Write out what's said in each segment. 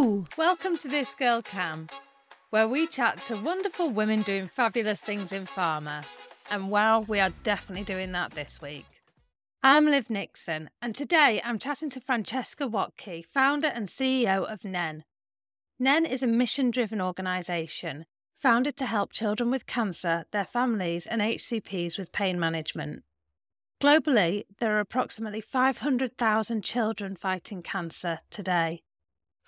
Welcome to This Girl KAM, where we chat to wonderful women doing fabulous things in pharma. And well, we are definitely doing that this week. I'm Liv Nixon, and today I'm chatting to Francesca Wuttke, founder and CEO of NEN. NEN is a mission driven organisation founded to help children with cancer, their families, and HCPs with pain management. Globally, there are approximately 500,000 children fighting cancer today.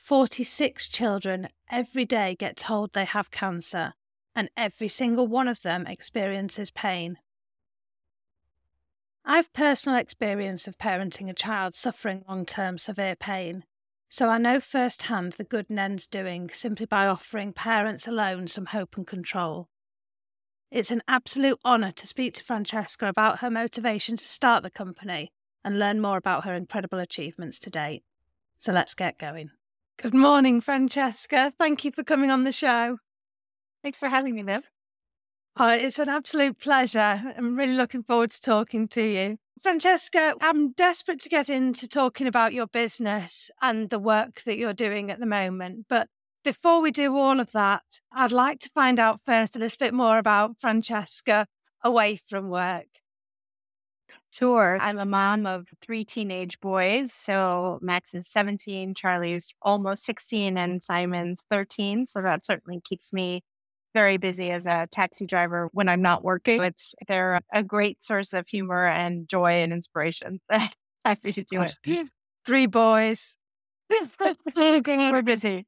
46 children every day get told they have cancer, and every single one of them experiences pain. I've personal experience of parenting a child suffering long term severe pain, so I know firsthand the good NEN's doing simply by offering parents alone some hope and control. It's an absolute honour to speak to Francesca about her motivation to start the company and learn more about her incredible achievements to date. So let's get going. Good morning, Francesca. Thank you for coming on the show. Thanks for having me, Liv. Oh, it's an absolute pleasure. I'm really looking forward to talking to you. Francesca, I'm desperate to get into talking about your business and the work that you're doing at the moment. But before we do all of that, I'd like to find out first a little bit more about Francesca away from work. Sure. I'm a mom of three teenage boys. So Max is 17, Charlie's almost 16, and Simon's 13. So that certainly keeps me very busy as a taxi driver when I'm not working. It's they're a great source of humor and joy and inspiration. Happy to do it. Three boys. We're busy.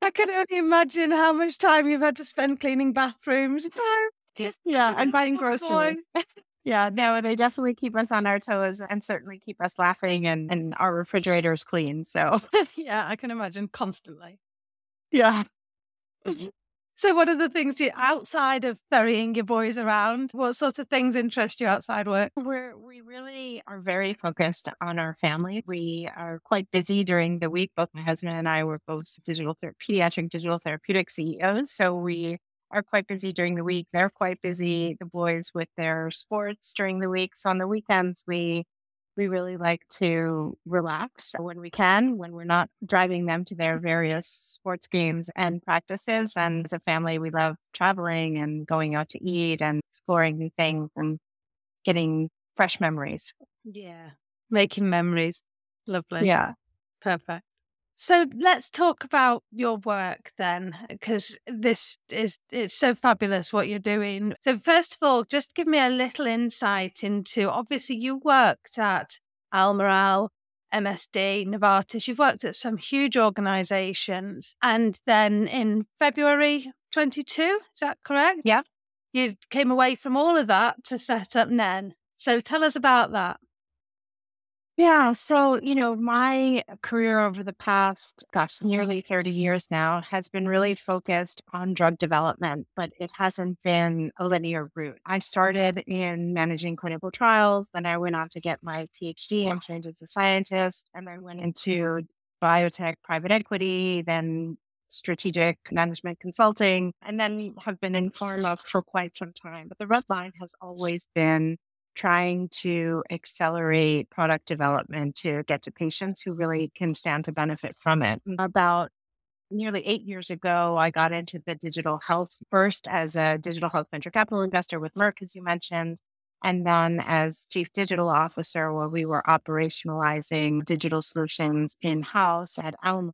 I can only imagine how much time you've had to spend cleaning bathrooms. yeah, and buying groceries. Yeah, no, they definitely keep us on our toes and certainly keep us laughing and, and our refrigerators clean. So, yeah, I can imagine constantly. Yeah. So, what are the things you, outside of ferrying your boys around? What sorts of things interest you outside work? We're, we really are very focused on our family. We are quite busy during the week. Both my husband and I were both digital ther- pediatric digital therapeutic CEOs. So, we are quite busy during the week. They're quite busy, the boys with their sports during the week. So, on the weekends, we we really like to relax when we can, when we're not driving them to their various sports games and practices. And as a family, we love traveling and going out to eat and exploring new things and getting fresh memories. Yeah. Making memories. Lovely. Yeah. Perfect. So let's talk about your work then, because this is it's so fabulous what you're doing. So first of all, just give me a little insight into obviously you worked at Almirall, MSD, Novartis. You've worked at some huge organizations. And then in February 22, is that correct? Yeah. You came away from all of that to set up NEN. So tell us about that. Yeah. So, you know, my career over the past, gosh, nearly 30 years now has been really focused on drug development, but it hasn't been a linear route. I started in managing clinical trials, then I went on to get my PhD. I'm trained as a scientist, and then went into biotech, private equity, then strategic management consulting, and then have been in pharma for quite some time. But the red line has always been trying to accelerate product development to get to patients who really can stand to benefit from it. Mm. About nearly eight years ago, I got into the digital health first as a digital health venture capital investor with Merck, as you mentioned, and then as chief digital officer, where we were operationalizing digital solutions in house at Almirall.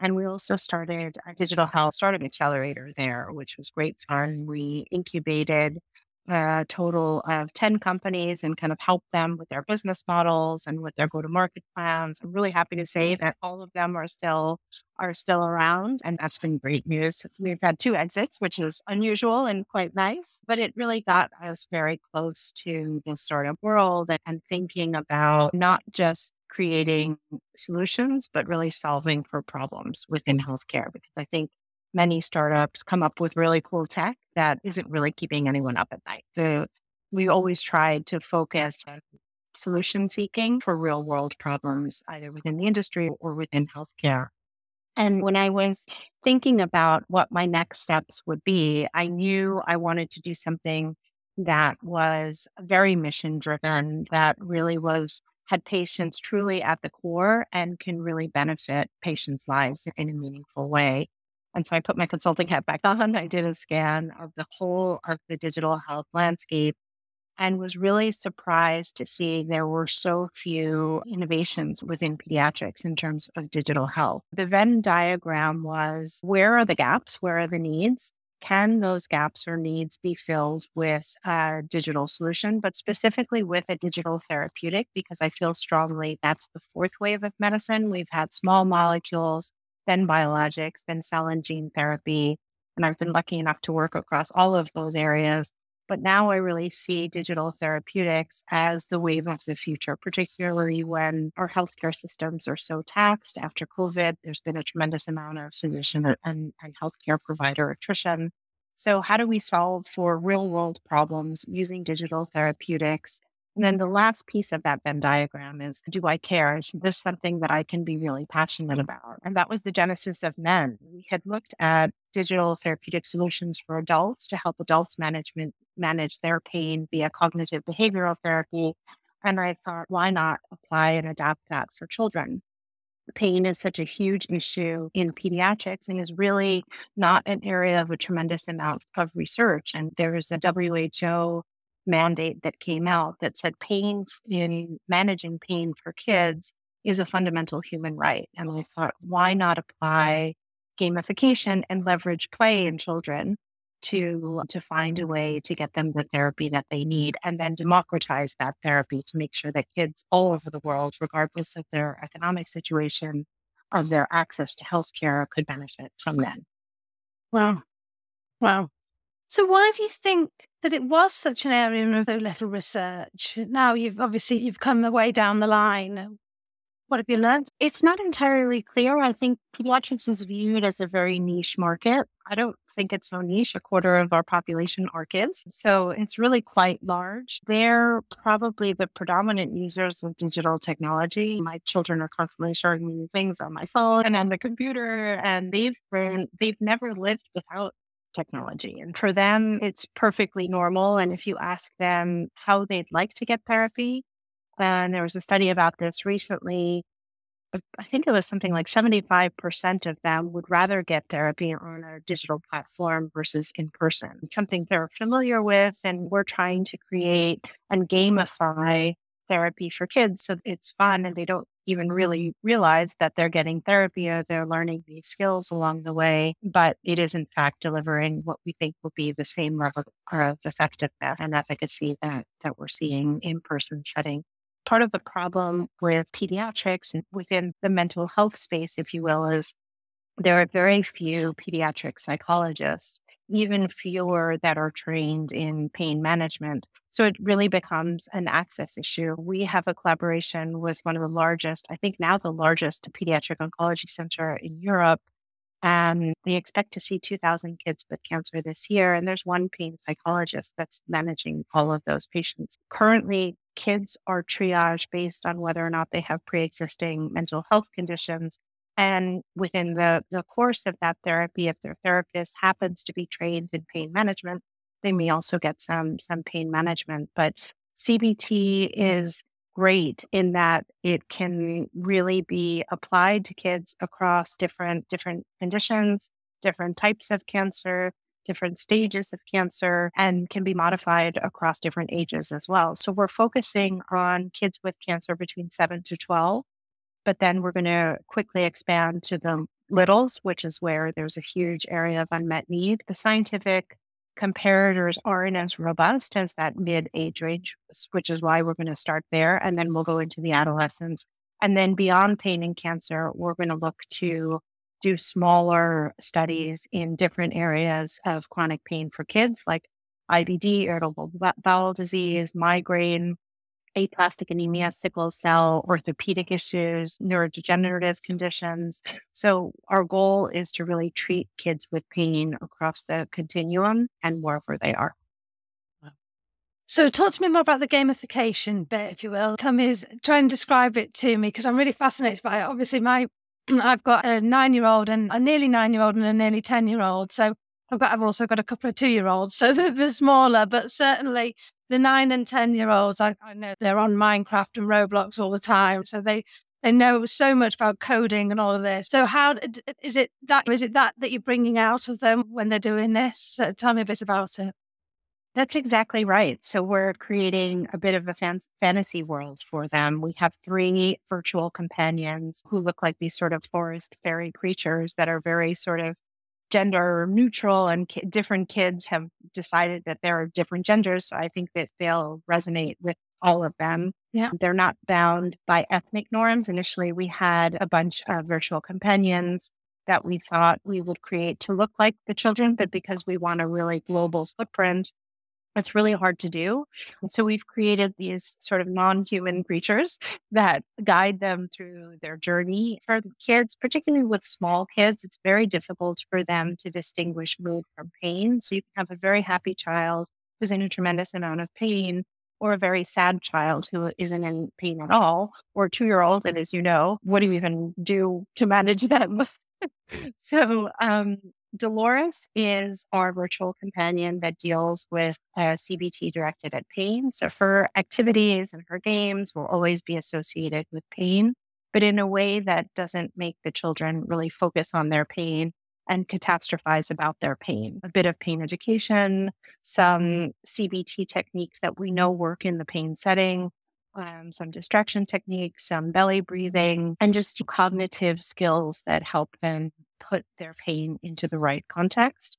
And we also started a digital health startup accelerator there, which was great fun. We incubated a total of 10 companies and kind of help them with their business models and with their go-to-market plans. I'm really happy to say that all of them are still are still around and that's been great news. We've had two exits, which is unusual and quite nice, but it really got us very close to the startup world and, and thinking about not just creating solutions, but really solving for problems within healthcare because I think many startups come up with really cool tech that isn't really keeping anyone up at night. The, we always try to focus on solution seeking for real world problems, either within the industry or within healthcare. And when I was thinking about what my next steps would be, I knew I wanted to do something that was very mission driven, that really was had patients truly at the core and can really benefit patients' lives in a meaningful way. And so I put my consulting hat back on. I did a scan of the whole of the digital health landscape and was really surprised to see there were so few innovations within pediatrics in terms of digital health. The Venn diagram was where are the gaps? Where are the needs? Can those gaps or needs be filled with a digital solution, but specifically with a digital therapeutic? Because I feel strongly that's the fourth wave of medicine. We've had small molecules, then biologics, then cell and gene therapy. And I've been lucky enough to work across all of those areas. But now I really see digital therapeutics as the wave of the future, particularly when our healthcare systems are so taxed after COVID. There's been a tremendous amount of physician and, and healthcare provider attrition. So, how do we solve for real world problems using digital therapeutics and then the last piece of that Venn diagram is do I care? Is this something that I can be really passionate mm-hmm. about? And that was the genesis of NEN. We had looked at digital therapeutic solutions for adults to help adults management manage their pain via cognitive behavioral therapy. And I thought, why not apply and adapt that for children? Pain is such a huge issue in pediatrics and is really not an area of a tremendous amount of research. And there is a WHO mandate that came out that said pain in managing pain for kids is a fundamental human right. And I thought, why not apply gamification and leverage play in children to to find a way to get them the therapy that they need and then democratize that therapy to make sure that kids all over the world regardless of their economic situation or their access to healthcare could benefit from that wow wow so why do you think that it was such an area of so little research? Now you've obviously you've come the way down the line. What have you learned? It's not entirely clear. I think pediatrics is viewed as a very niche market. I don't think it's so niche. A quarter of our population are kids. So it's really quite large. They're probably the predominant users of digital technology. My children are constantly showing me things on my phone and on the computer, and they've been, they've never lived without technology. And for them, it's perfectly normal. And if you ask them how they'd like to get therapy, and there was a study about this recently, I think it was something like 75% of them would rather get therapy on a digital platform versus in person, something they're familiar with. And we're trying to create and gamify therapy for kids so it's fun and they don't even really realize that they're getting therapy or they're learning these skills along the way. But it is, in fact, delivering what we think will be the same level of effectiveness and efficacy that, that we're seeing in person setting. Part of the problem with pediatrics and within the mental health space, if you will, is there are very few pediatric psychologists even fewer that are trained in pain management. So it really becomes an access issue. We have a collaboration with one of the largest, I think now the largest pediatric oncology center in Europe. And they expect to see 2,000 kids with cancer this year. And there's one pain psychologist that's managing all of those patients. Currently, kids are triaged based on whether or not they have pre existing mental health conditions and within the, the course of that therapy, if their therapist happens to be trained in pain management, they may also get some some pain management. But CBT is great in that it can really be applied to kids across different different conditions, different types of cancer, different stages of cancer, and can be modified across different ages as well. So we're focusing on kids with cancer between 7 to 12 but then we're going to quickly expand to the littles, which is where there's a huge area of unmet need. The scientific comparators aren't as robust as that mid age range, which is why we're going to start there. And then we'll go into the adolescents. And then beyond pain and cancer, we're going to look to do smaller studies in different areas of chronic pain for kids, like IBD, irritable bowel disease, migraine, aplastic anemia, sickle cell, orthopedic issues, neurodegenerative conditions. So, our goal is to really treat kids with pain across the continuum and wherever they are. So, talk to me more about the gamification bit, if you will. Tell me, try and describe it to me because I'm really fascinated by it. Obviously, my I've got a nine year old and a nearly nine year old and a nearly 10 year old. So, I've got, I've also got a couple of two year olds, so they're, they're, smaller, but certainly the nine and 10 year olds, I, I know they're on Minecraft and Roblox all the time. So they, they know so much about coding and all of this. So how is it that is it that that you're bringing out of them when they're doing this? So tell me a bit about it. That's exactly right. So we're creating a bit of a fan- fantasy world for them. We have three virtual companions who look like these sort of forest fairy creatures that are very sort of gender neutral and ki- different kids have decided that there are different genders. So I think that they'll resonate with all of them. Yeah. They're not bound by ethnic norms. Initially, we had a bunch of virtual companions that we thought we would create to look like the children, but because we want a really global footprint, it's really hard to do. So we've created these sort of non human creatures that guide them through their journey. For the kids, particularly with small kids, it's very difficult for them to distinguish mood from pain. So you can have a very happy child who's in a tremendous amount of pain, or a very sad child who isn't in pain at all, or two year old. And as you know, what do you even do to manage them? so um, Dolores is our virtual companion that deals with uh, CBT directed at pain. So her activities and her games will always be associated with pain, but in a way that doesn't make the children really focus on their pain and catastrophize about their pain. A bit of pain education, some CBT techniques that we know work in the pain setting, um, some distraction techniques, some belly breathing, and just cognitive skills that help them put their pain into the right context.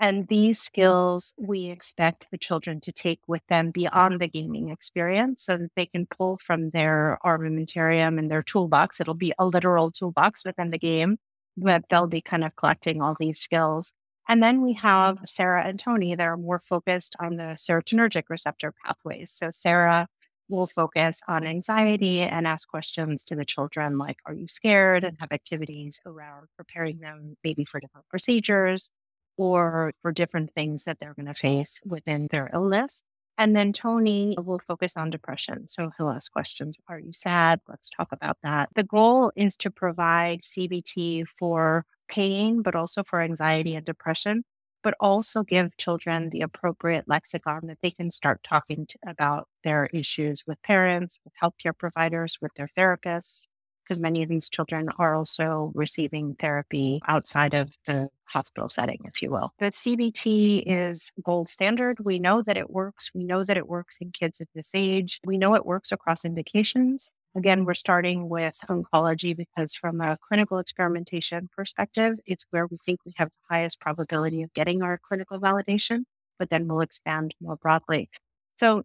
And these skills we expect the children to take with them beyond the gaming experience so that they can pull from their armamentarium and their toolbox. It'll be a literal toolbox within the game, but they'll be kind of collecting all these skills. And then we have Sarah and Tony that are more focused on the serotonergic receptor pathways. So Sarah will focus on anxiety and ask questions to the children like, Are you scared? and mm. have activities around preparing them maybe for different procedures or for different things that they're going to face within their illness. And then Tony will focus on depression. So he'll ask questions Are you sad? Let's talk about that. The goal is to provide CBT for pain, but also for anxiety and depression but also give children the appropriate lexicon that they can start talking to, about their issues with parents, with healthcare providers, with their therapists, because many of these children are also receiving therapy outside of the hospital setting, if you will. The CBT is gold standard. We know that it works. We know that it works in kids of this age. We know it works across indications. Again, we're starting with oncology because, from a clinical experimentation perspective, it's where we think we have the highest probability of getting our clinical validation, but then we'll expand more broadly. So,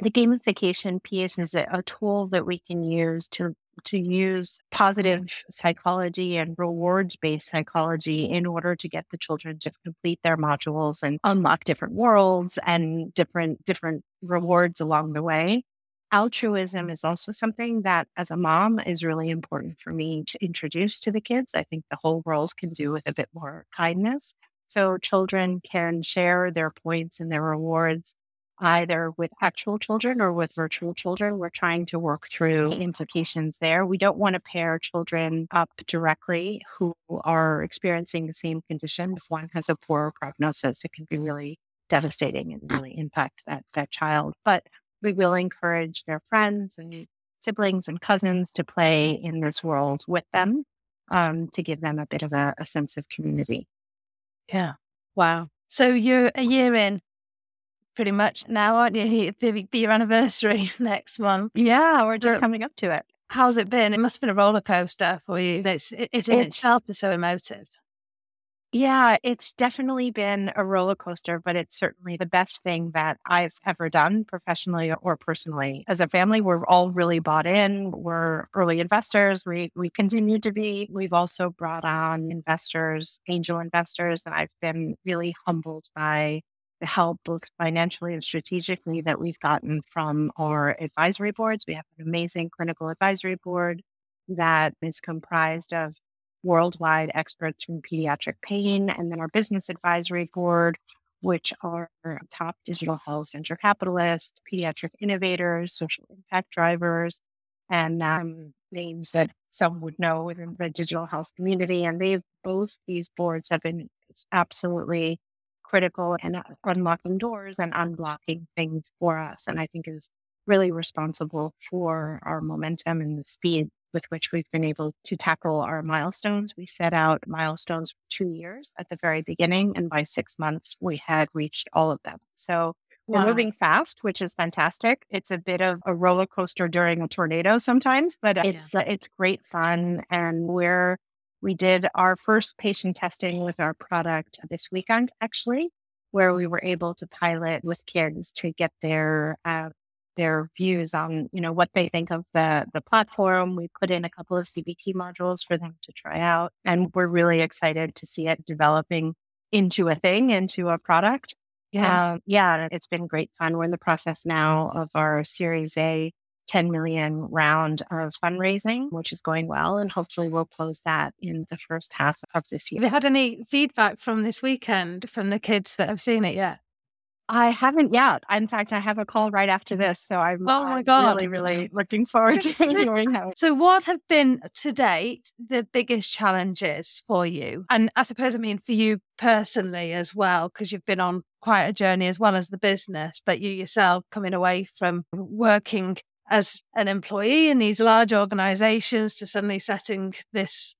the gamification piece is a, tool that we can use to to use positive psychology and rewards based psychology in order to get the children to complete their modules and unlock different worlds and different different rewards along the way altruism is also something that as a mom is really important for me to introduce to the kids. I think the whole world can do with a bit more kindness. So children can share their points and their rewards either with actual children or with virtual children. We're trying to work through implications there. We don't want to pair children up directly who are experiencing the same condition. If one has a poor prognosis, it can be really devastating and really impact that that child. But we will encourage their friends and siblings and cousins to play in this world with them um, to give them a bit of a, a sense of community. Yeah. Wow. So you're a year in pretty much now, aren't you? The, the your anniversary next month. Yeah, we're just coming up to it. How's it been? It must have been a roller coaster for you. It's, it, it in itself is so emotive. Yeah, it's definitely been a roller coaster, but it's certainly the best thing that I've ever done professionally or personally. As a family, we're all really bought in. We're early investors. We we continue to be. We've also brought on investors, angel investors, and I've been really humbled by the help both financially and strategically that we've gotten from our advisory boards. We have an amazing clinical advisory board that is comprised of worldwide experts from pediatric pain, and then our business advisory board, which are top digital health venture capitalists, pediatric innovators, social impact drivers, and um, names that some would know within the digital health community. And they've both these boards have been absolutely critical in unlocking doors and unblocking things for us. And I think is really responsible for our momentum and the speed with which we've been able to tackle our milestones. We set out milestones for two years at the very beginning, and by six months, we had reached all of them. So we're moving fast, which is fantastic. It's a bit of a roller coaster during a tornado sometimes, but it's yeah. uh, it's great fun. And we're we did our first patient testing with our product this weekend, actually, where we were able to pilot with kids to get their uh, their views on you know what they think of the the platform. We put in a couple of CBT modules for them to try out, and we're really excited to see it developing into a thing, into a product. Yeah, um, yeah, it's been great fun. We're in the process now of our Series A 10 million round of fundraising, which is going well. And hopefully we'll close that in the first half of this year. Have you had any feedback from this weekend from the kids that have seen it yet? I haven't yet. In fact, I have a call right after mm. this. So I'm, oh my God. really, really looking forward to hearing how. So, what have been to date the biggest challenges for you? And I suppose, I mean, for you personally as well, because you've been on quite a journey as well as the business, but you yourself coming away from working as an employee in these large organizations to suddenly setting this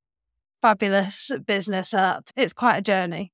fabulous business up. It's quite a journey.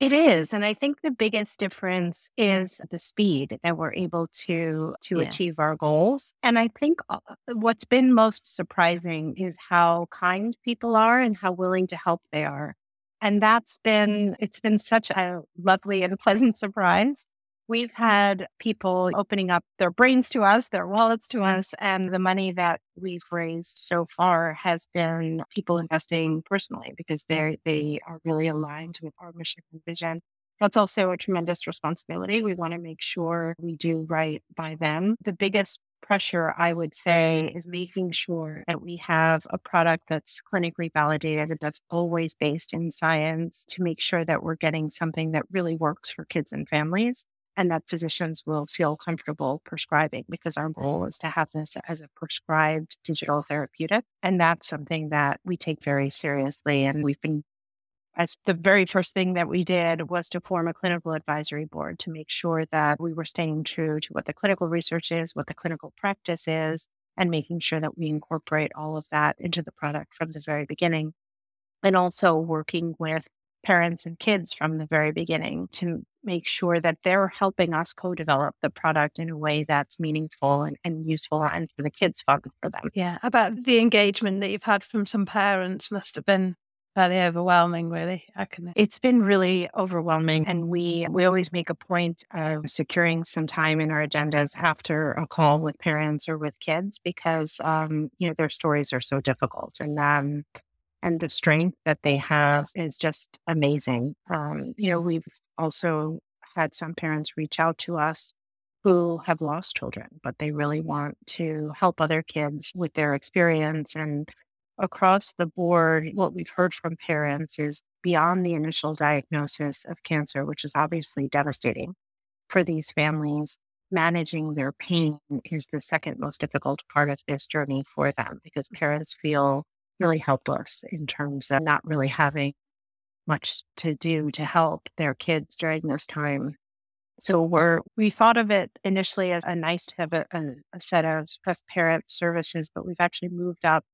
It is. And I think the biggest difference is the speed that we're able to to yeah. achieve our goals. And I think uh, what's been most surprising is how kind people are and how willing to help they are. And that's been it's been such a lovely and pleasant surprise. We've had people opening up their brains to us, their wallets to mm-hmm. us, and the money that we've raised so far has been people investing personally because they they are really aligned with our mission and vision. That's also a tremendous responsibility. We want to make sure we do right by them. The biggest pressure, I would say, is making sure that we have a product that's clinically validated, and that's always based in science to make sure that we're getting something that really works for kids and families and that physicians will feel comfortable prescribing because our goal oh. is to have this as a prescribed digital therapeutic. And that's something that we take very seriously. And we've been, as the very first thing that we did was to form a clinical advisory board to make sure that we were staying true to what the clinical research is, what the clinical practice is, and making sure that we incorporate all of that into the product from the very beginning. And also working with parents and kids from the very beginning to make sure that they're helping us co-develop the product in a way that's meaningful and, and useful and for the kids fun for them. Yeah. About the engagement that you've had from some parents must have been fairly overwhelming, really. I can It's been really overwhelming. And we we always make a point of securing some time in our agendas after a call with parents or with kids because um, you know, their stories are so difficult. And um and the strength that they have is just amazing. Um, you know, we've also had some parents reach out to us who have lost children, but they really want to help other kids with their experience. And across the board, what we've heard from parents is beyond the initial diagnosis of cancer, which is obviously devastating for these families. Managing their pain is the second most difficult part of this journey for them because parents feel really helpless in terms of not really having much to do to help their kids during this time. So we're we thought of it initially as a nice to have a, a, set of, of parent services, but we've actually moved up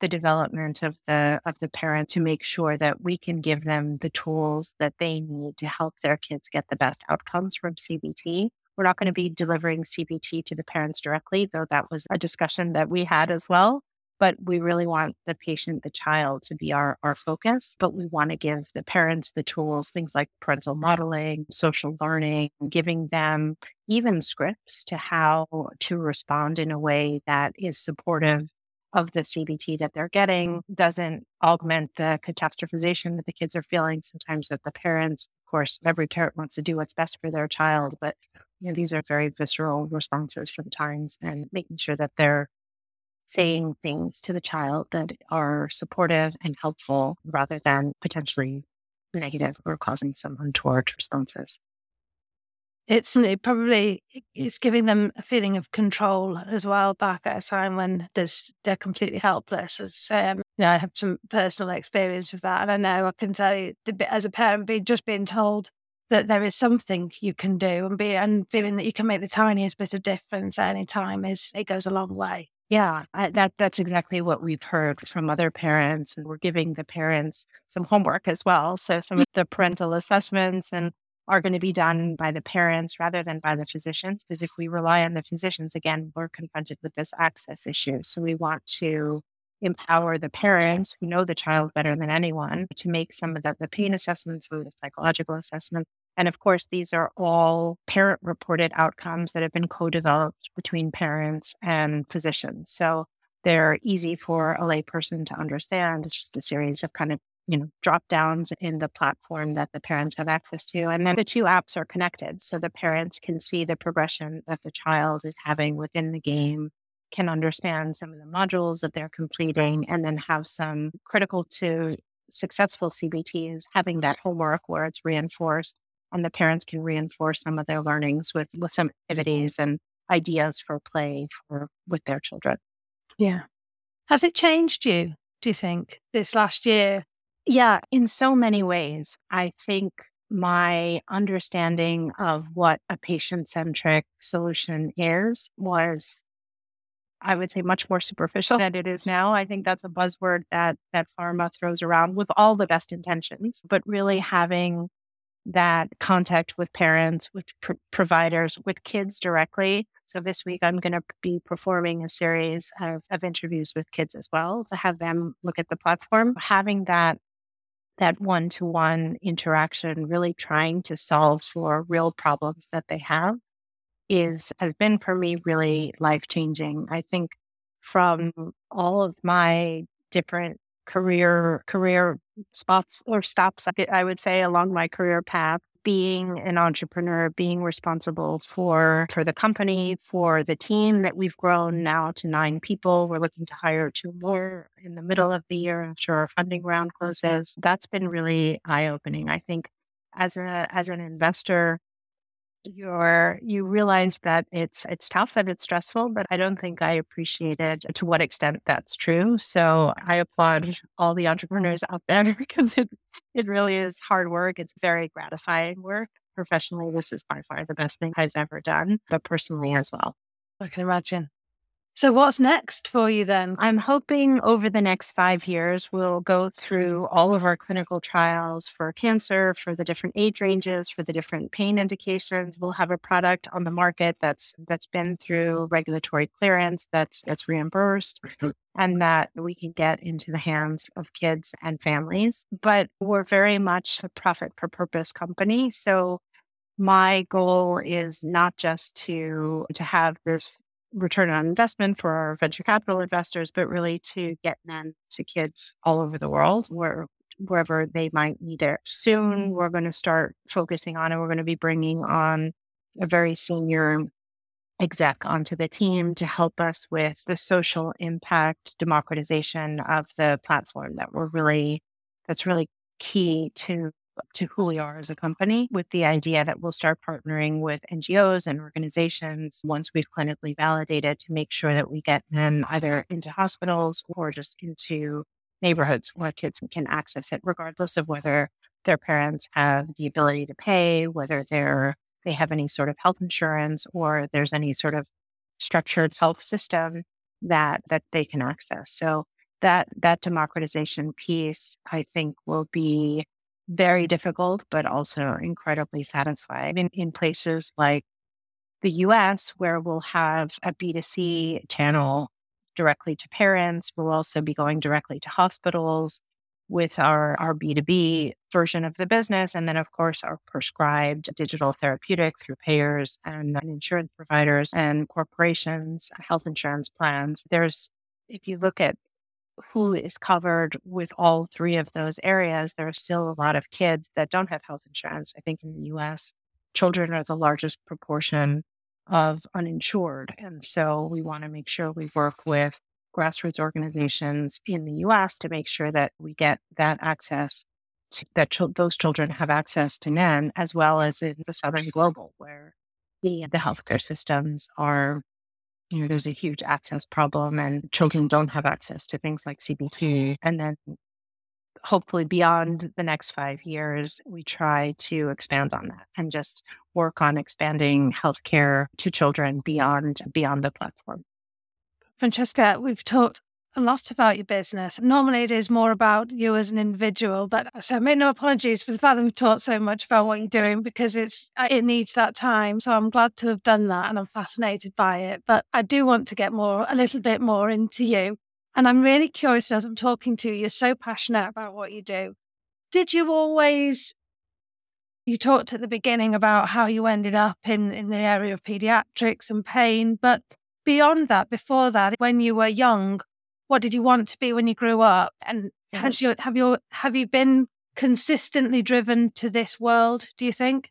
the development of the of the parent to make sure that we can give them the tools that they need to help their kids get the best outcomes from CBT. We're not going to be delivering CBT to the parents directly, though that was a discussion that we had as well but we really want the patient, the child to be our, our focus. But we want to give the parents the tools, things like parental modeling, social learning, giving them even scripts to how to respond in a way that is supportive of the CBT that they're getting, doesn't augment the catastrophization that the kids are feeling. Sometimes that the parents, of course, every parent wants to do what's best for their child, but you know, these are very visceral responses sometimes and making sure that they're saying things to the child that are supportive and helpful rather than potentially negative or causing some untoward responses. It's it probably it's giving them a feeling of control as well back at a time when there's they're completely helpless. As um, Yeah, I have some personal experience of that. And I know I can tell you, as a parent, being just being told that there is something you can do and be and feeling that you can make the tiniest bit of difference at any time is it goes a long way. Yeah, I, that that's exactly what we've heard from other parents, and we're giving the parents some homework as well. So some of the parental assessments and are going to be done by the parents rather than by the physicians. Because if we rely on the physicians, again, we're confronted with this access issue. So we want to empower the parents who know the child better than anyone to make some of the, the pain assessments, some of the psychological assessments. And of course, these are all parent reported outcomes that have been co developed between parents and physicians. So they're easy for a layperson to understand. It's just a series of kind of you know, drop downs in the platform that the parents have access to. And then the two apps are connected. So the parents can see the progression that the child is having within the game, can understand some of the modules that they're completing, and then have some critical to successful CBTs having that homework where it's reinforced. And the parents can reinforce some of their learnings with, with some mm-hmm. activities and ideas for play for with their children. Yeah. Has it changed you, do you think, this last year yeah, in so many ways. I think my understanding of what a patient centric solution is was I would say much more superficial than it is now. I think that's a buzzword that that pharma throws around with all the best intentions, but really having that contact with parents, with pr- providers, with kids directly. So this week I'm going to be performing a series of, of interviews with kids as well to have them look at the platform. Having that that one to one interaction, really trying to solve for real problems that they have is has been for me really life changing. I think from all of my different career career spots or stops I would say along my career path being an entrepreneur, being responsible for for the company, for the team that we've grown now to nine people. We're looking to hire two more in the middle of the year after our funding round closes. That's been really eye opening. I think as a as an investor, you're you realize that it's it's tough and it's stressful but i don't think i appreciated to what extent that's true. So i applaud all the entrepreneurs out there because it it really is hard work. It's very gratifying work. Professionally this is by far the best thing i've ever done but personally as well. I can imagine so, what's next for you then? I'm hoping over the next five years, we'll go through all of our clinical trials for cancer, for the different age ranges, for the different pain indications. We'll have a product on the market that's that's been through regulatory clearance, that's that's reimbursed, and that we can get into the hands of kids and families. But we're very much a profit for purpose company, so my goal is not just to to have this return on investment for our venture capital investors, but really to get NEN to kids all over the world where wherever they might need it. Soon we're going to start focusing on it. We're going to be bringing on a very senior exec onto the team to help us with the social impact democratization of the platform that we're really that's really key to to who we are as a company with the idea that we'll start partnering with NGOs and organizations once we've clinically validated to make sure that we get them either into hospitals or just into neighborhoods where kids can access it, regardless of whether their parents have the ability to pay, whether they're they have any sort of health insurance or there's any sort of structured health system that that they can access. So that that democratization piece, I think, will be very difficult, but also incredibly satisfying in, in places like the US, where we'll have a B2C channel directly to parents. We'll also be going directly to hospitals with our, our B2B version of the business. And then, of course, our prescribed digital therapeutic through payers and insurance providers and corporations, health insurance plans. There's, if you look at who is covered with all three of those areas, there are still a lot of kids that don't have health insurance. I think in the US, children are the largest proportion of uninsured. And so we want to make sure we work with grassroots organizations in the US to make sure that we get that access, to, that ch- those children have access to NEN, as well as in the Southern Global, where the, the healthcare systems are you know, there's a huge access problem and children don't have access to things like CBT. And then hopefully beyond the next five years, we try to expand on that and just work on expanding healthcare to children beyond beyond the platform. Francesca, we've talked a lot about your business. Normally, it is more about you as an individual, but so I make no apologies for the fact that we've talked so much about what you're doing because it's uh, it needs that time. So I'm glad to have done that, and I'm fascinated by it. But I do want to get more, a little bit more into you, and I'm really curious as I'm talking to you. You're so passionate about what you do. Did you always? You talked at the beginning about how you ended up in in the area of pediatrics and pain, but beyond that, before that, when you were young, what did you want to be when you grew up? And mm-hmm. has your have your have you been consistently driven to this world, do you think?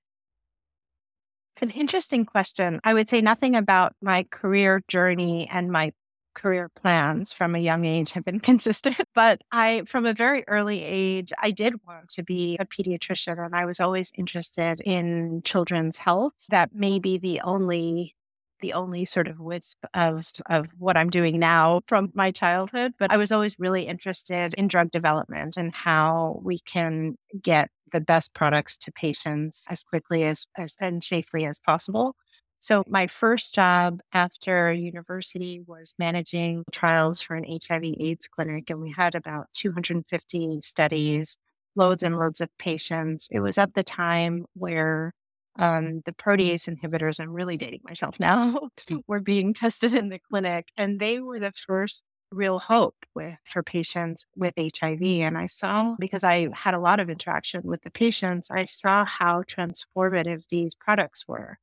It's an interesting question. I would say nothing about my career journey and my career plans from a young age have been consistent, but I, from a very early age, I did want to be a pediatrician and I was always interested in children's health. That may be the only the only sort of wisp of of what I'm doing now from my childhood, but I was always really interested in drug development and how we can get the best products to patients as quickly as, as and safely as possible. So my first job after university was managing trials for an HIV AIDS clinic and we had about 250 studies, loads and loads of patients. It was at the time where um, the protease inhibitors, I'm really dating myself now, were being tested in the clinic. And they were the first real hope with for patients with HIV. And I saw, because I had a lot of interaction with the patients, I saw how transformative these products were.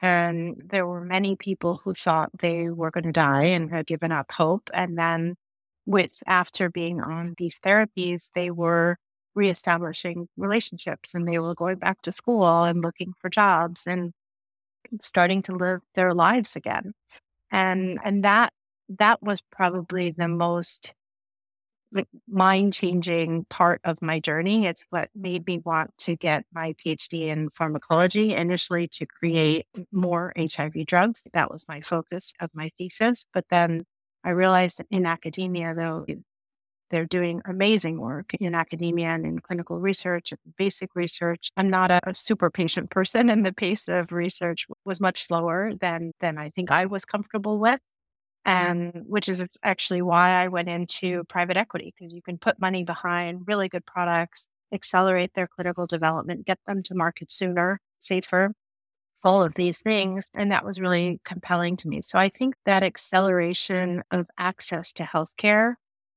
And there were many people who thought they were going to die and had given up hope. And then with after being on these therapies, they were reestablishing relationships and they were going back to school and looking for jobs and starting to live their lives again. And and that that was probably the most mind changing part of my journey. It's what made me want to get my PhD in pharmacology initially to create more HIV drugs. That was my focus of my thesis. But then I realized in academia, though, they're doing amazing work in mm-hmm. academia and in clinical research and basic research. I'm not a, a super patient person, and the pace of research was much slower than than I think I was comfortable with mm-hmm. and which is actually why I went into private equity because you can put money behind really good products, accelerate their clinical development, get them to market sooner, safer, all of these things. And that was really compelling to me. So I think that acceleration of access to healthcare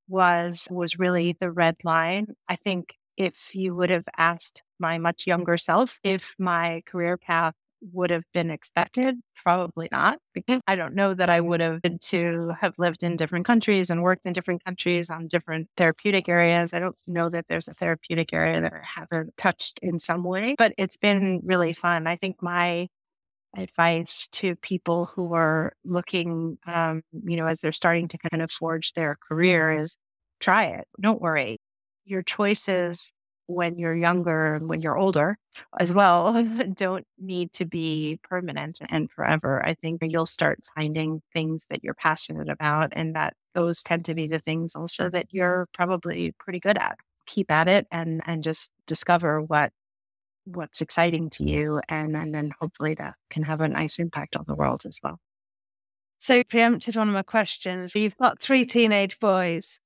was was really the red line. I think if you would have asked my much younger self if my career path would have been expected, probably not, because I don't know that I mm-hmm. would have been to have lived in different countries and worked in different countries on different therapeutic areas. I don't know that there's a therapeutic area that I haven't touched in some way, but it's been really fun. I think my advice to people who are looking, um, you know, as they're starting to kind of forge their career is try it. Don't worry. Your choices when you're younger and when you're older as well don't need to be permanent and forever. I think you'll start finding things that you're passionate about and that those tend to be the things also that you're probably pretty good at. Keep at it and and just discover what what's exciting to mm-hmm. you and and then hopefully that can have a nice impact on the world as well. So preempted one of my questions. You've got three teenage boys.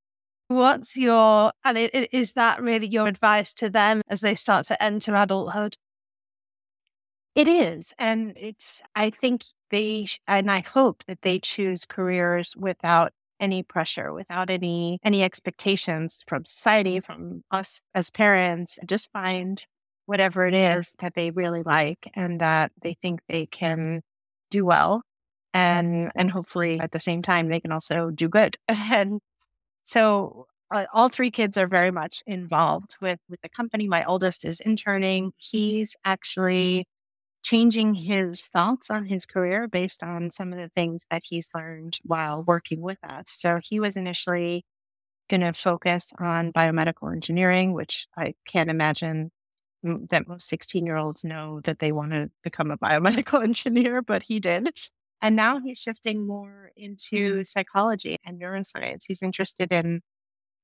What's your, and is that really your advice to them as they start to enter adulthood? It is. And it's, I think they, and I hope that they choose careers without any pressure, without any, any expectations from society, from us as parents. Just find whatever it is that they really like and that they think they can do well. And, and hopefully at the same time, they can also do good. And so uh, all three kids are very much involved with with the company. My oldest is interning. He's actually changing his thoughts on his career based on some of the things that he's learned while working with us. So he was initially going to focus on biomedical engineering, which I can't imagine that most 16 year olds know that they want to become a biomedical engineer, but he did. And now he's shifting more into mm. psychology and neuroscience. He's interested in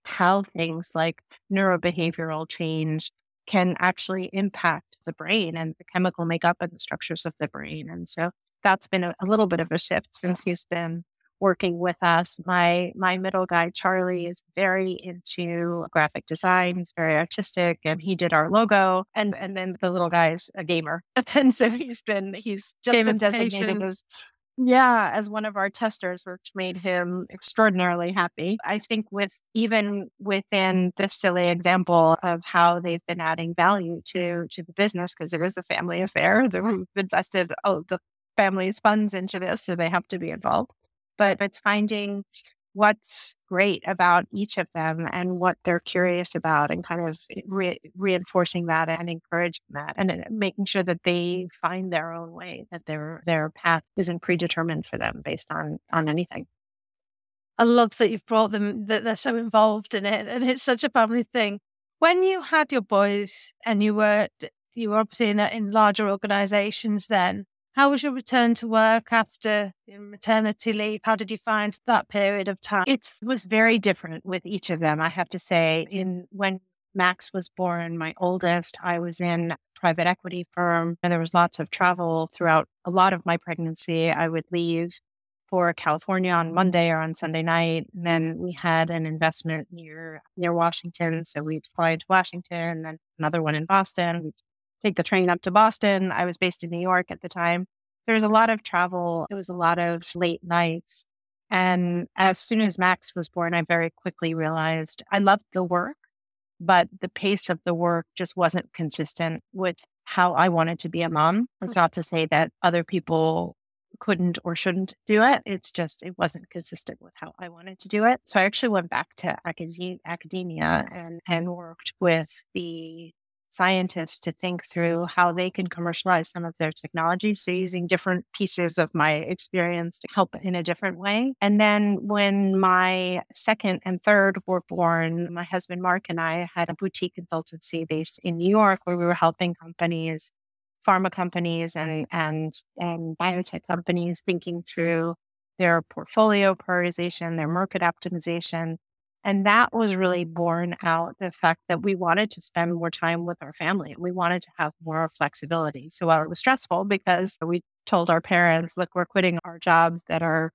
how things like neurobehavioral change can actually impact the brain and the chemical makeup and the structures of the brain. And so that's been a, a little bit of a shift since he's been working with us. My my middle guy Charlie is very into graphic design. He's very artistic, and he did our logo. And and then the little guy is a gamer, and so he's been he's just been designated as yeah, as one of our testers, which made him extraordinarily happy. I think with even within this silly example of how they've been adding value to to the business, because it is a family affair. They've invested oh, the family's funds into this, so they have to be involved. But it's finding what's great about each of them and what they're curious about and kind of re- reinforcing that and encouraging that and making sure that they find their own way that their their path isn't predetermined for them based on on anything. I love that you've brought them that they're so involved in it and it's such a family thing. When you had your boys and you were you were obviously in, in larger organizations then how was your return to work after maternity leave? How did you find that period of time? It was very different with each of them, I have to say. In when Max was born, my oldest, I was in private equity firm and there was lots of travel throughout a lot of my pregnancy. I would leave for California on Monday or on Sunday night. And then we had an investment near near Washington. So we'd fly to Washington and then another one in Boston. We'd take the train up to Boston. I was based in New York at the time. There was a lot of travel. It was a lot of late nights. And as soon as Max was born, I very quickly realized I loved the work, but the pace of the work just wasn't consistent with how I wanted to be a mom. It's mm. not to say that other people couldn't or shouldn't do it. It's just, it wasn't consistent with how I wanted to do it. So I actually went back to academia and, and worked with the scientists to think through how they can commercialize some of their technology. So, using different pieces of my experience to help in a different way. And then, when my second and third were born, my husband Mark and I had a boutique consultancy based in New York where we were helping companies pharma companies and and and biotech companies thinking through their portfolio prioritization, their market optimization, and that was really born out the fact that we wanted to spend more time with our family and we wanted to have more flexibility. So while it was stressful because we told our parents, look, we're quitting our jobs that are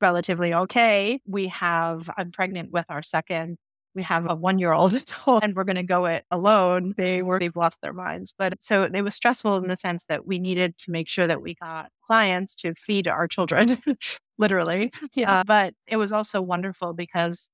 relatively okay. We have, I'm pregnant with our second. We have a one year old and we're going to go it alone. They were, they've lost their minds. But so it was stressful in the sense that we needed to make sure that we got clients to feed our children, literally. Yeah. Uh, but it was also wonderful because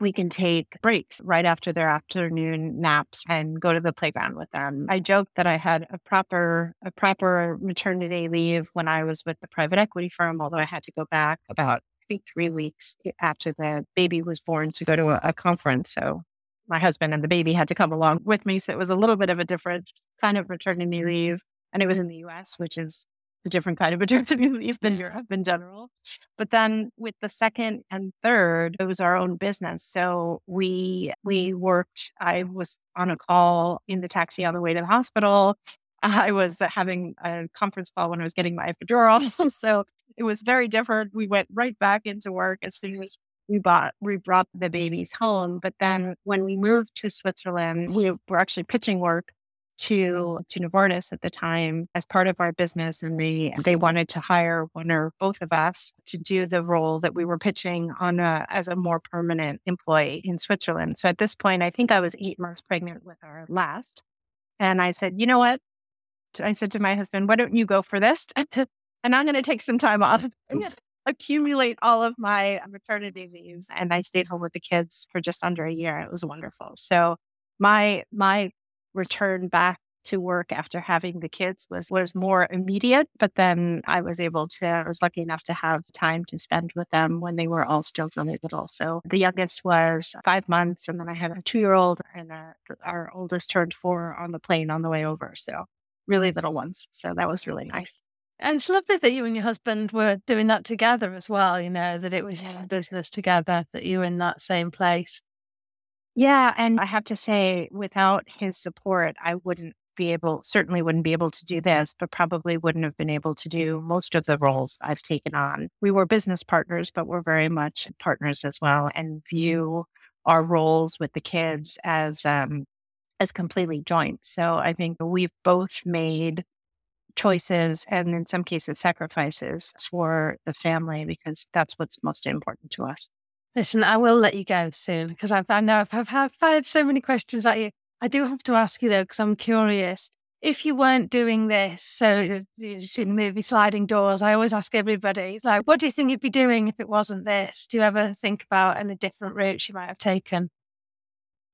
we can take breaks right after their afternoon naps and go to the playground with them. I joked that I had a proper a proper maternity leave when I was with the private equity firm, although I had to go back about I think three weeks after the baby was born to go to a, a conference. So my husband and the baby had to come along with me. So it was a little bit of a different kind of maternity mm-hmm. leave. And it was in the US, which is a different kind of maternity leave than Europe in general. But then with the second and third, it was our own business. So we we worked. I was on a call in the taxi on the way to the hospital. I was having a conference call when I was getting my epidural. so it was very different. We went right back into work as soon as we bought we brought the babies home. But then when we moved to Switzerland, we were actually pitching work to mm-hmm. to Novartis at the time as part of our business, and they they wanted to hire one or both of us to do the role that we were pitching on a, as a more permanent employee in Switzerland. So at this point, I think I was eight months pregnant with our last, and I said, you know what? I said to my husband, why don't you go for this? and I'm going to take some time off. accumulate all of my maternity leaves and I stayed home with the kids for just under a year. It was wonderful. So my my return back to work after having the kids was was more immediate but then i was able to i was lucky enough to have time to spend with them when they were all still really little. So the youngest was five months and then i had a two year old and a, our oldest turned four on the plane on the way over so really little ones so that was really nice. And it's lovely that you and your husband were doing that together as well you know that it was your business together that you were in that same place yeah. And I have to say, without his support, I wouldn't be able, certainly wouldn't be able to do this, but probably wouldn't have been able to do most of the roles I've taken on. We were business partners, but we're very much partners as well and view our roles with the kids as um, as completely joint. So I think we've both made choices and in some cases sacrifices for the family because that's what's most important to us. Listen, I will let you go soon because I know I've, I've, I've had so many questions at you. I do have to ask you though, because I'm curious. If you weren't doing this, so you see the movie Sliding Doors, I always ask everybody, like, what do you think you'd be doing if it wasn't this? Do you ever think about any different routes you might have taken?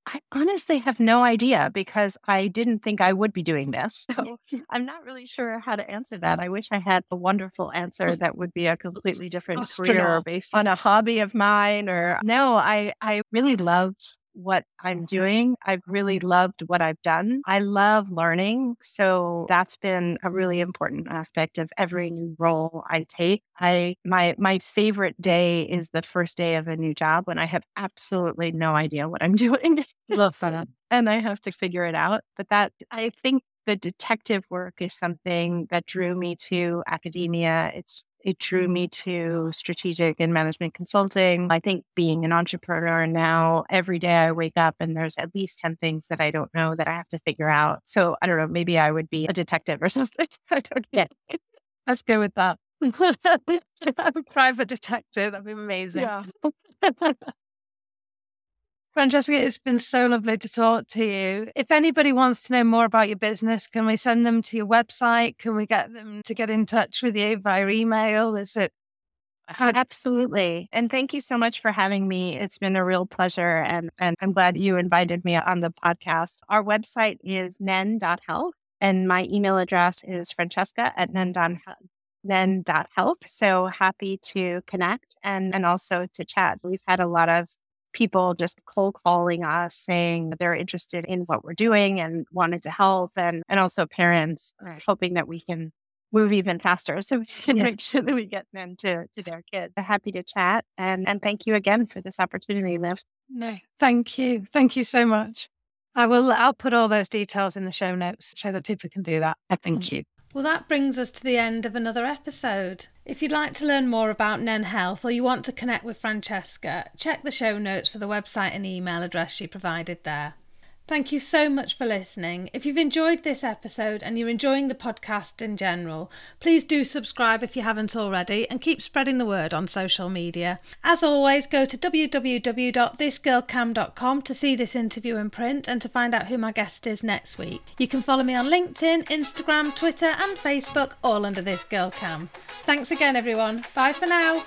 I honestly have no idea because I didn't think I would be doing this. So I'm not really sure how to answer that. I wish I had a wonderful answer that would be a completely different Astronaut. career based on a hobby of mine or no, I I really love what I'm doing. I've really loved what I've done. I love learning. So that's been a really important aspect of every mm-hmm. new role I take. I my my favorite day is the first day of a new job when I have absolutely no idea what I'm doing. love that. and I have to figure it out. But that I think the detective work is something that drew me to academia. It's it drew mm-hmm. me to strategic and management consulting. I think being an entrepreneur now, every day I wake up and there's at least 10 things that I don't know that I have to figure out. So I don't know, maybe I would be a detective or something. I don't know. Yeah. Let's go with that. I would cry Private detective. That'd be amazing. Yeah. Francesca, it's been so lovely to talk to you. If anybody wants to know more about your business, can we send them to your website? Can we get them to get in touch with you via email? Is it Absolutely. And thank you so much for having me. It's been a real pleasure. And, and I'm glad you invited me on the podcast. Our website is nen.health, and my email address is francesca at nen.health. So happy to connect and, and also to chat. We've had a lot of people just cold calling us saying they're interested in what we're doing and wanted to help and and also parents uh, hoping that we can move even faster so we can yes. make sure that we get them to, to their kids. I'm happy to chat and and thank you again for this opportunity, Liv. No, thank you. Thank you so much. I will I'll put all those details in the show notes so that people can do that. Excellent. Thank you. Well, that brings us to the end of another episode. If you'd like to learn more about Nen Health or you want to connect with Francesca, check the show notes for the website and email address she provided there. Thank you so much for listening. If you've enjoyed this episode and you're enjoying the podcast in general, please do subscribe if you haven't already and keep spreading the word on social media. As always, go to www.thisgirlkam.com to see this interview in print and to find out who my guest is next week. You can follow me on LinkedIn, Instagram, Twitter, and Facebook, all under This Girl KAM. Thanks again, everyone. Bye for now.